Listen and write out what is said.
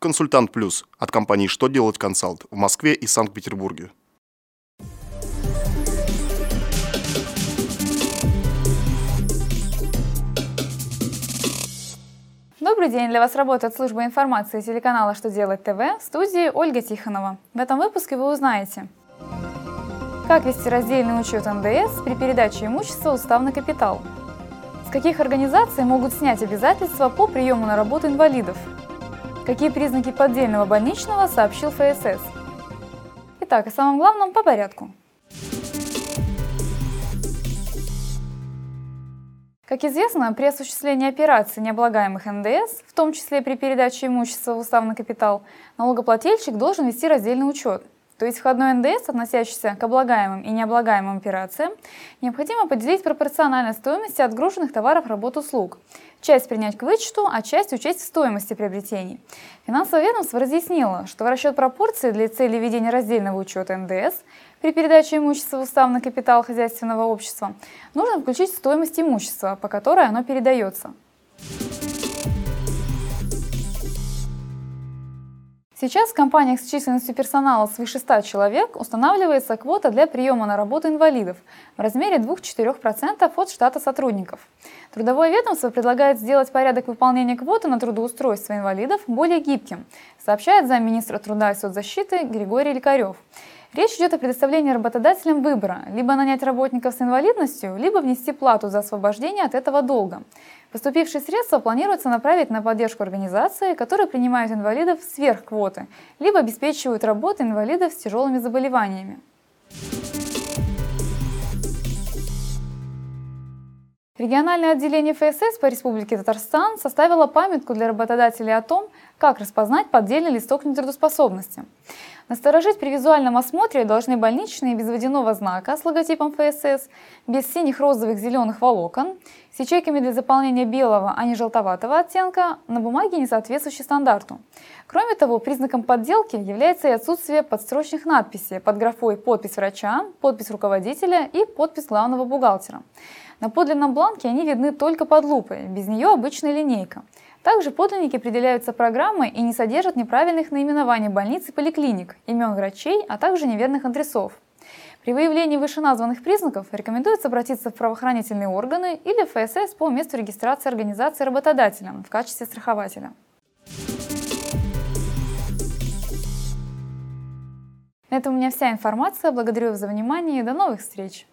Консультант Плюс от компании «Что делать консалт» в Москве и Санкт-Петербурге. Добрый день! Для вас работает служба информации телеканала «Что делать ТВ» в студии Ольга Тихонова. В этом выпуске вы узнаете, как вести раздельный учет НДС при передаче имущества уставный капитал, с каких организаций могут снять обязательства по приему на работу инвалидов, какие признаки поддельного больничного сообщил ФСС. Итак, о самом главном по порядку. Как известно, при осуществлении операций необлагаемых НДС, в том числе при передаче имущества в уставный капитал, налогоплательщик должен вести раздельный учет. То есть входной НДС, относящийся к облагаемым и необлагаемым операциям, необходимо поделить пропорционально стоимости отгруженных товаров, работ, услуг. Часть принять к вычету, а часть учесть в стоимости приобретений. Финансовое ведомство разъяснило, что в расчет пропорции для цели ведения раздельного учета НДС при передаче имущества в уставный капитал хозяйственного общества нужно включить стоимость имущества, по которой оно передается. Сейчас в компаниях с численностью персонала свыше 100 человек устанавливается квота для приема на работу инвалидов в размере 2-4% от штата сотрудников. Трудовое ведомство предлагает сделать порядок выполнения квоты на трудоустройство инвалидов более гибким, сообщает замминистра труда и соцзащиты Григорий Лекарев. Речь идет о предоставлении работодателям выбора – либо нанять работников с инвалидностью, либо внести плату за освобождение от этого долга. Поступившие средства планируется направить на поддержку организации, которые принимают инвалидов сверх квоты, либо обеспечивают работу инвалидов с тяжелыми заболеваниями. Региональное отделение ФСС по Республике Татарстан составило памятку для работодателей о том, как распознать поддельный листок нетрудоспособности. Насторожить при визуальном осмотре должны больничные без водяного знака с логотипом ФСС, без синих, розовых, зеленых волокон, с ячейками для заполнения белого, а не желтоватого оттенка, на бумаге, не соответствующей стандарту. Кроме того, признаком подделки является и отсутствие подстрочных надписей под графой «Подпись врача», «Подпись руководителя» и «Подпись главного бухгалтера». На подлинном бланке они видны только под лупой, без нее обычная линейка – также подлинники определяются программой и не содержат неправильных наименований больниц и поликлиник, имен врачей, а также неверных адресов. При выявлении вышеназванных признаков рекомендуется обратиться в правоохранительные органы или в ФСС по месту регистрации организации работодателя в качестве страхователя. На этом у меня вся информация. Благодарю вас за внимание и до новых встреч!